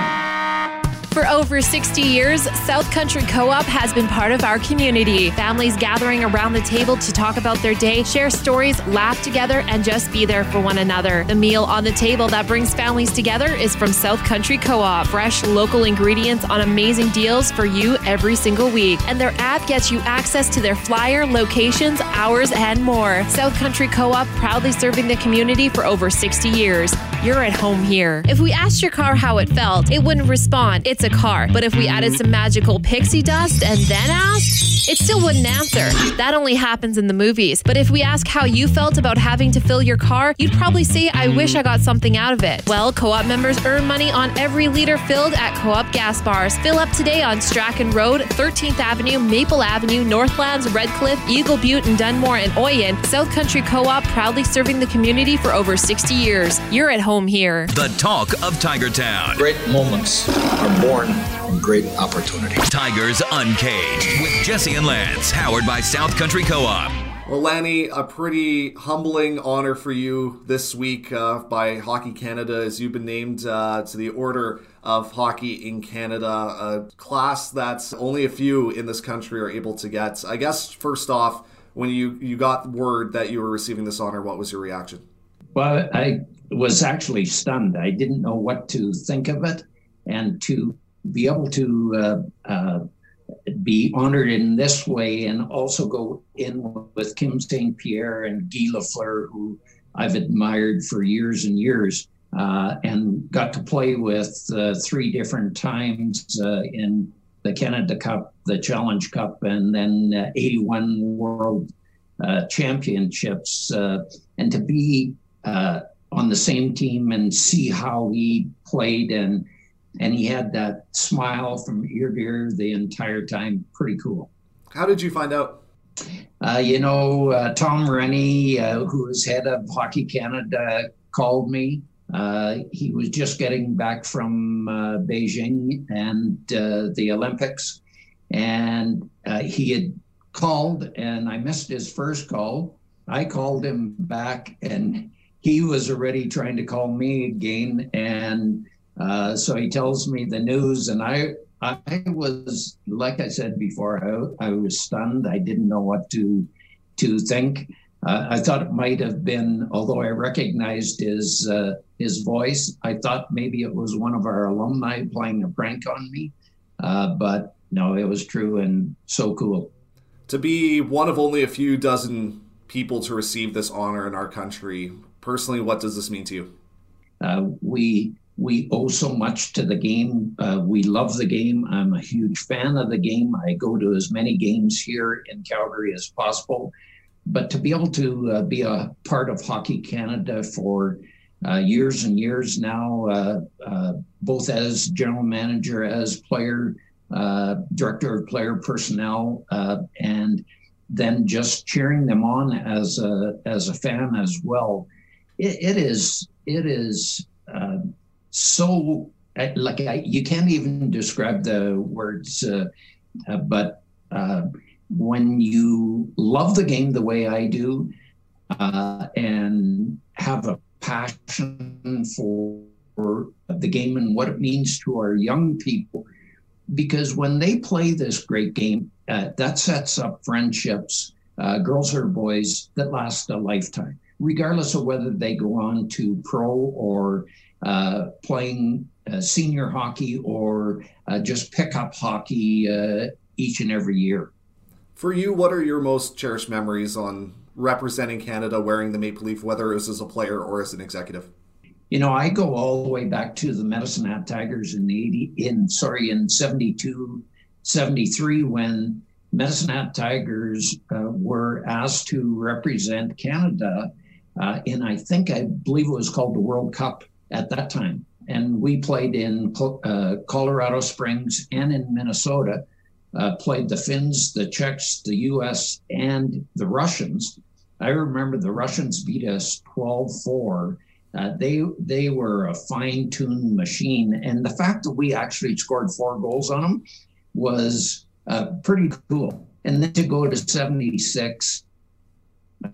For over 60 years, South Country Co op has been part of our community. Families gathering around the table to talk about their day, share stories, laugh together, and just be there for one another. The meal on the table that brings families together is from South Country Co op. Fresh local ingredients on amazing deals for you every single week. And their app gets you access to their flyer, locations, hours, and more. South Country Co op proudly serving the community for over 60 years. You're at home here. If we asked your car how it felt, it wouldn't respond. It's a car. But if we added some magical pixie dust and then asked, it still wouldn't answer. That only happens in the movies. But if we ask how you felt about having to fill your car, you'd probably say, I wish I got something out of it. Well, co op members earn money on every liter filled at co op gas bars. Fill up today on Strachan Road, 13th Avenue, Maple Avenue, Northlands, Redcliff, Eagle Butte, and Dunmore and Oyen. South Country Co op proudly serving the community for over 60 years. You're at home home here. The talk of Tiger Town. Great moments are born from great opportunity. Tigers Uncaged with Jesse and Lance, powered by South Country Co-op. Well, Lanny, a pretty humbling honor for you this week uh, by Hockey Canada as you've been named uh, to the Order of Hockey in Canada, a class that only a few in this country are able to get. I guess, first off, when you, you got word that you were receiving this honor, what was your reaction? Well, I was actually stunned. I didn't know what to think of it, and to be able to uh, uh, be honored in this way, and also go in with Kim St. Pierre and Guy Lafleur, who I've admired for years and years, uh, and got to play with uh, three different times uh, in the Canada Cup, the Challenge Cup, and then uh, 81 World Championships, and to be on the same team and see how he played and and he had that smile from ear to ear the entire time. Pretty cool. How did you find out? Uh, you know, uh, Tom Renney, uh, who is head of Hockey Canada, called me Uh, he was just getting back from uh, Beijing and uh, the Olympics, and uh, he had called, and I missed his first call. I called him back, and he was already trying to call me again, and uh, so he tells me the news, and I I was like I said before, I, I was stunned. I didn't know what to to think. Uh, I thought it might have been, although I recognized his uh, his voice, I thought maybe it was one of our alumni playing a prank on me. Uh, but no, it was true and so cool. To be one of only a few dozen people to receive this honor in our country, personally, what does this mean to you? Uh, we we owe so much to the game. Uh, we love the game. I'm a huge fan of the game. I go to as many games here in Calgary as possible. But to be able to uh, be a part of Hockey Canada for uh, years and years now, uh, uh, both as general manager, as player, uh, director of player personnel, and then just cheering them on as a as a fan as well. It, it is it is so like I, you can't even describe the words, uh, uh, but uh, when you love the game the way I do uh, and have a passion for, the game and what it means to our young people, because when they play this great game, uh, that sets up friendships, uh, girls or boys, that last a lifetime, regardless of whether they go on to pro or uh, playing uh, senior hockey or uh, just pickup hockey uh, each and every year. For you, what are your most cherished memories on representing Canada wearing the Maple Leaf, whether it was as a player or as an executive? You know, I go all the way back to the Medicine Hat Tigers in the 80, in sorry, in 72, 73, when Medicine Hat Tigers uh, were asked to represent Canada uh, in, I think, I believe it was called the World Cup at that time. And we played in uh, Colorado Springs and in Minnesota, uh, played the Finns, the Czechs, the US, and the Russians. I remember the Russians beat us 12 4. Uh, they they were a fine tuned machine, and the fact that we actually scored four goals on them was uh, pretty cool. And then to go to 76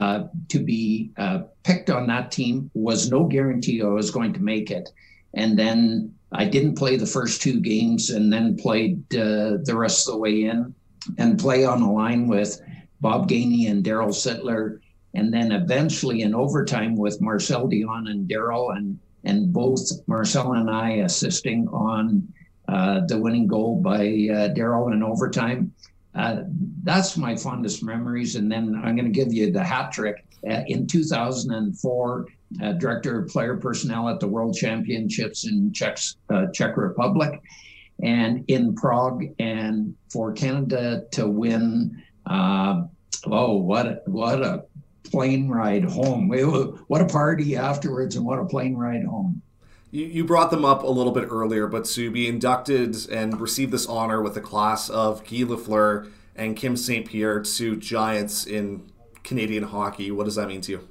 uh, to be uh, picked on that team was no guarantee I was going to make it. And then I didn't play the first two games and then played uh, the rest of the way in and play on a line with Bob Gainey and Darryl Sittler. And then eventually in overtime with Marcel Dionne and Darryl and and both Marcel and I assisting on uh, the winning goal by uh, Darryl in overtime. Uh, that's my fondest memories. And then I'm going to give you the hat trick. Uh, in 2004, uh, director of player personnel at the World Championships in Czech, uh, Czech Republic and in Prague, and for Canada to win. Uh, oh, what a, what a plane ride home! What a party afterwards, and what a plane ride home. You, brought them up a little bit earlier, but to be inducted and receive this honor with the class of Guy Lafleur and Kim St. Pierre, two giants in Canadian hockey, what does that mean to you?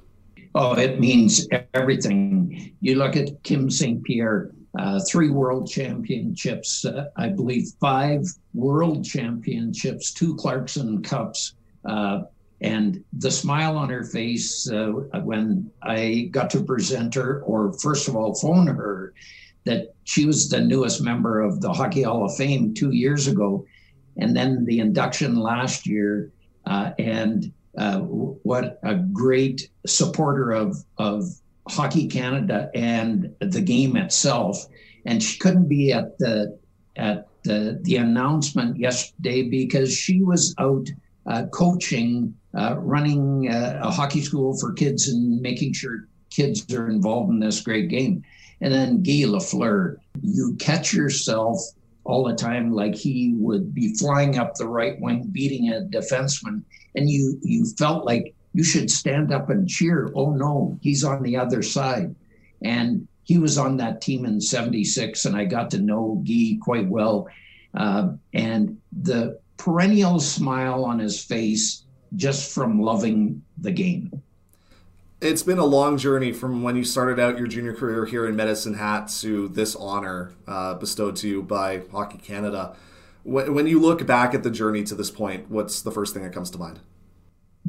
Oh, it means everything. You look at Kim St. Pierre, uh, three world championships, uh, I believe five world championships, two Clarkson Cups. Uh, and the smile on her face uh, when I got to present her, or first of all, phone her, that she was the newest member of the Hockey Hall of Fame two years ago, and then the induction last year. Uh, and uh, what a great supporter of, of Hockey Canada and the game itself. And she couldn't be at the at the, the announcement yesterday because she was out uh, coaching uh, running a, a, hockey school for kids and making sure kids are involved in this great game. And then Guy Lafleur, you catch yourself all the time like he would be flying up the right wing, beating a defenseman, and you you felt like you should stand up and cheer. Oh no, he's on the other side. And he was on that team in 76, and I got to know Guy quite well. Uh, and the perennial smile on his face just from loving the game. It's been a long journey from when you started out your junior career here in Medicine Hat to this honor uh, bestowed to you by Hockey Canada. When, when you look back at the journey to this point, what's the first thing that comes to mind?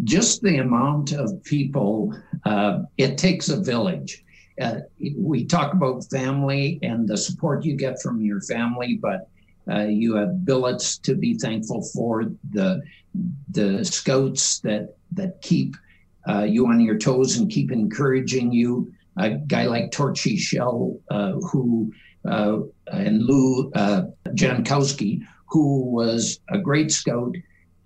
Just the amount of people, uh, it takes a village. Uh, we talk about family and the support you get from your family, but uh, you have billets to be thankful for the the scouts that that keep uh, you on your toes and keep encouraging you. A guy like Torchy Shell, uh, who uh, and Lou uh, Jankowski, who was a great scout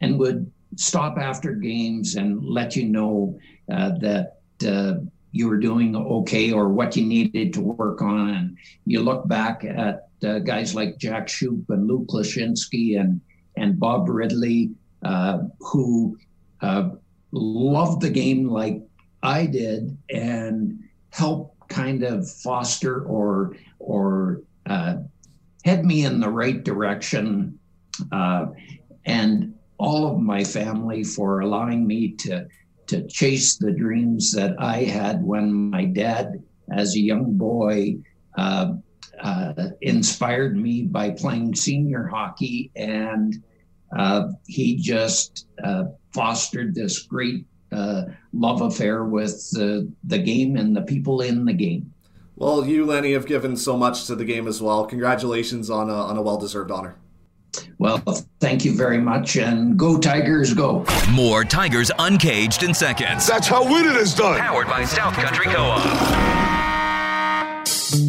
and would stop after games and let you know uh, that uh, you were doing okay or what you needed to work on. And you look back at guys like Jack Shupe and Lou Lashinsky and and Bob Ridley, uh, who uh, loved the game like I did and helped kind of foster or or uh, head me in the right direction. Uh, and all of my family for allowing me to to chase the dreams that I had when my dad, as a young boy, uh, uh, inspired me by playing senior hockey, and uh, he just uh, fostered this great uh, love affair with the, the game and the people in the game. Well, you, Lanny, have given so much to the game as well. Congratulations on a, on a well deserved honor. Well, thank you very much, and go Tigers, go. More Tigers Uncaged in seconds. That's how winning is done. Powered by South Country Co-op.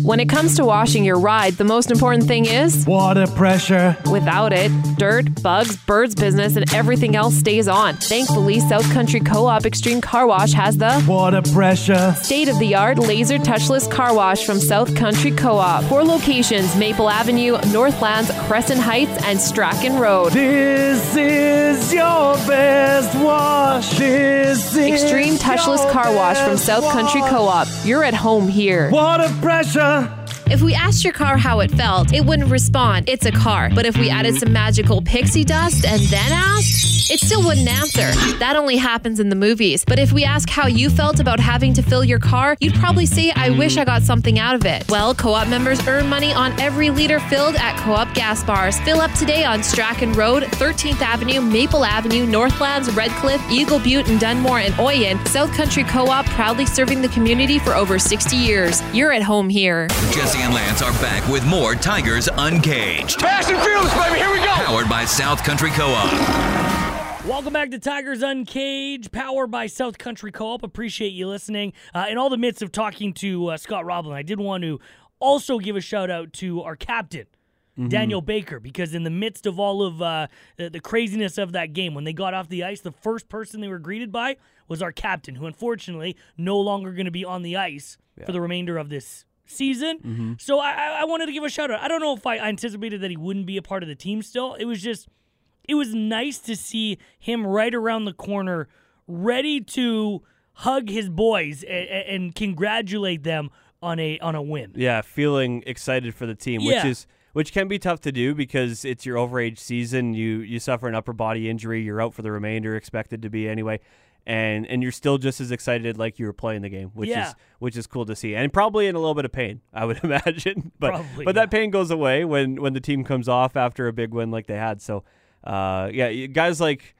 When it comes to washing your ride, the most important thing is water pressure. Without it, dirt, bugs, birds business, and everything else stays on. Thankfully, South Country Co op Extreme Car Wash has the water pressure. State of the art laser touchless car wash from South Country Co op. Four locations Maple Avenue, Northlands, Crescent Heights, and Strachan Road. This is your best wash. This Extreme touchless car wash from South Country Co op. You're at home here. Water pressure. Russia. If we asked your car how it felt, it wouldn't respond. It's a car. But if we added some magical pixie dust and then asked, it still wouldn't answer. That only happens in the movies. But if we ask how you felt about having to fill your car, you'd probably say, I wish I got something out of it. Well, co op members earn money on every liter filled at co op gas bars. Fill up today on Strachan Road, 13th Avenue, Maple Avenue, Northlands, Redcliff, Eagle Butte, and Dunmore and Oyen. South Country Co op proudly serving the community for over 60 years. You're at home here. Jesse and Lance are back with more Tigers Uncaged. Fast and fearless, baby. Here we go. Powered by South Country Co-op. Welcome back to Tigers Uncaged, powered by South Country Co-op. Appreciate you listening. Uh, in all the midst of talking to uh, Scott Roblin, I did want to also give a shout out to our captain. Mm-hmm. Daniel Baker, because in the midst of all of uh, the, the craziness of that game, when they got off the ice, the first person they were greeted by was our captain, who unfortunately no longer going to be on the ice yeah. for the remainder of this season. Mm-hmm. So I, I wanted to give a shout out. I don't know if I anticipated that he wouldn't be a part of the team still. It was just, it was nice to see him right around the corner, ready to hug his boys and, and congratulate them on a on a win. Yeah, feeling excited for the team, yeah. which is which can be tough to do because it's your overage season. You you suffer an upper body injury. You're out for the remainder, expected to be anyway and and you're still just as excited like you were playing the game, which yeah. is which is cool to see, and probably in a little bit of pain, I would imagine. But probably, but yeah. that pain goes away when when the team comes off after a big win like they had. So, uh, yeah, guys like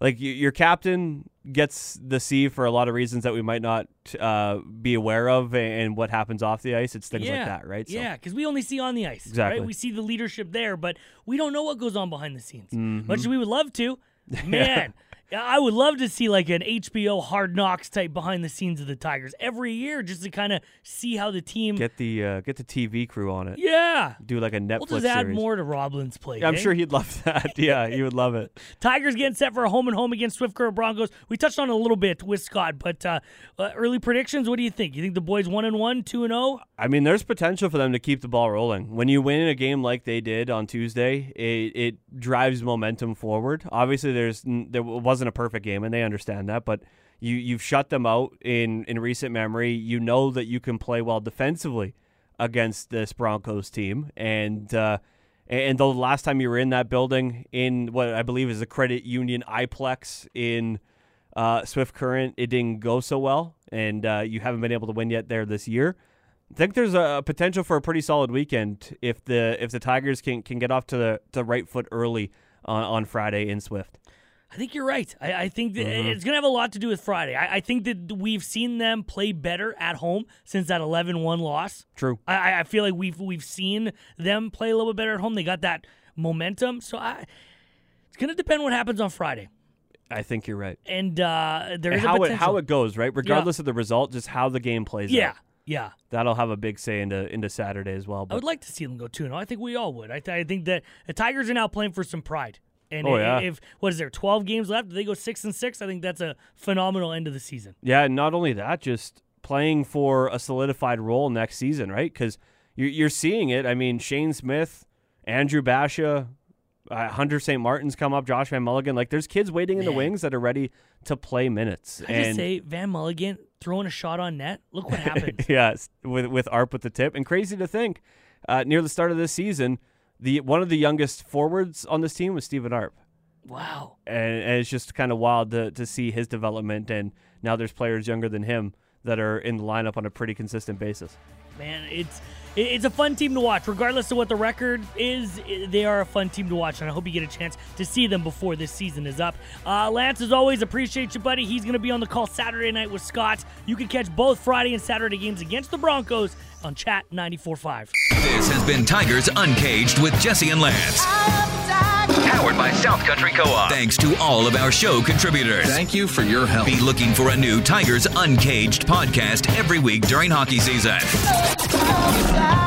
like your captain gets the C for a lot of reasons that we might not uh, be aware of, and what happens off the ice. It's things yeah. like that, right? So. Yeah, because we only see on the ice. Exactly. Right? We see the leadership there, but we don't know what goes on behind the scenes. Mm-hmm. Much as we would love to, man. I would love to see like an HBO Hard Knocks type behind the scenes of the Tigers every year, just to kind of see how the team get the uh, get the TV crew on it. Yeah, do like a Netflix. We'll just add series. more to Roblin's plate. Yeah, I'm eh? sure he'd love that. yeah, he would love it. Tigers getting set for a home and home against Swift Current Broncos. We touched on it a little bit with Scott, but uh, uh, early predictions. What do you think? You think the boys one and one, two and zero? I mean, there's potential for them to keep the ball rolling. When you win a game like they did on Tuesday, it, it drives momentum forward. Obviously, there's there wasn't a perfect game, and they understand that, but you you've shut them out in in recent memory. You know that you can play well defensively against this Broncos team, and uh, and the last time you were in that building in what I believe is the Credit Union iPlex in uh, Swift Current, it didn't go so well, and uh, you haven't been able to win yet there this year. I think there's a potential for a pretty solid weekend if the if the Tigers can, can get off to the to right foot early on, on Friday in Swift. I think you're right. I, I think that Mhm. it's going to have a lot to do with Friday. I, I think that we've seen them play better at home since that 11-1 loss. True. I- I, feel like we've we've seen them play a little bit better at home. They got that momentum. So I, it's going to depend what happens on Friday. I think you're right. And uh, there And how it how it goes, right? Regardless of the result, just how the game plays Yeah, out. yeah. That'll have a big say into into Saturday as well. But. I would like to see them go 2 0. I think we all would. I, th- I think that the Tigers are now playing for some pride. And Oh, yeah. if what is there 12 games left, they go 6 and 6, I think that's a phenomenal end of the season. Yeah, and not only that, just playing for a solidified role next season, right? Because you're, you're seeing it. I mean, Shane Smith, Andrew Basha, uh, Hunter St. Martin's come up, Josh Van Mulligen. Like, there's kids waiting in the wings that are ready to play minutes. I just say Van Mulligen throwing a shot on net. Look what happened. yes, with with Arp with the tip, and crazy to think, uh, near the start of this season, the one of the youngest forwards on this team was Stephen Arp. wow. and, and it's just kind of wild to, to see his development. And now there's players younger than him that are in the lineup on a pretty consistent basis. Man, it's it- it's a fun team to watch. Regardless of what the record is, they are a fun team to watch, and I hope you get a chance to see them before this season is up. Uh, Lance, as always, appreciate you, buddy. He's going to be on the call Saturday night with Scott. You can catch both Friday and Saturday games against the Broncos on Chat 94.5. This has been Tigers Uncaged with Jesse and Lance. Powered by South Country Co-op. Thanks to all of our show contributors. Thank you for your help. Be looking for a new Tigers Uncaged podcast every week during hockey season outside.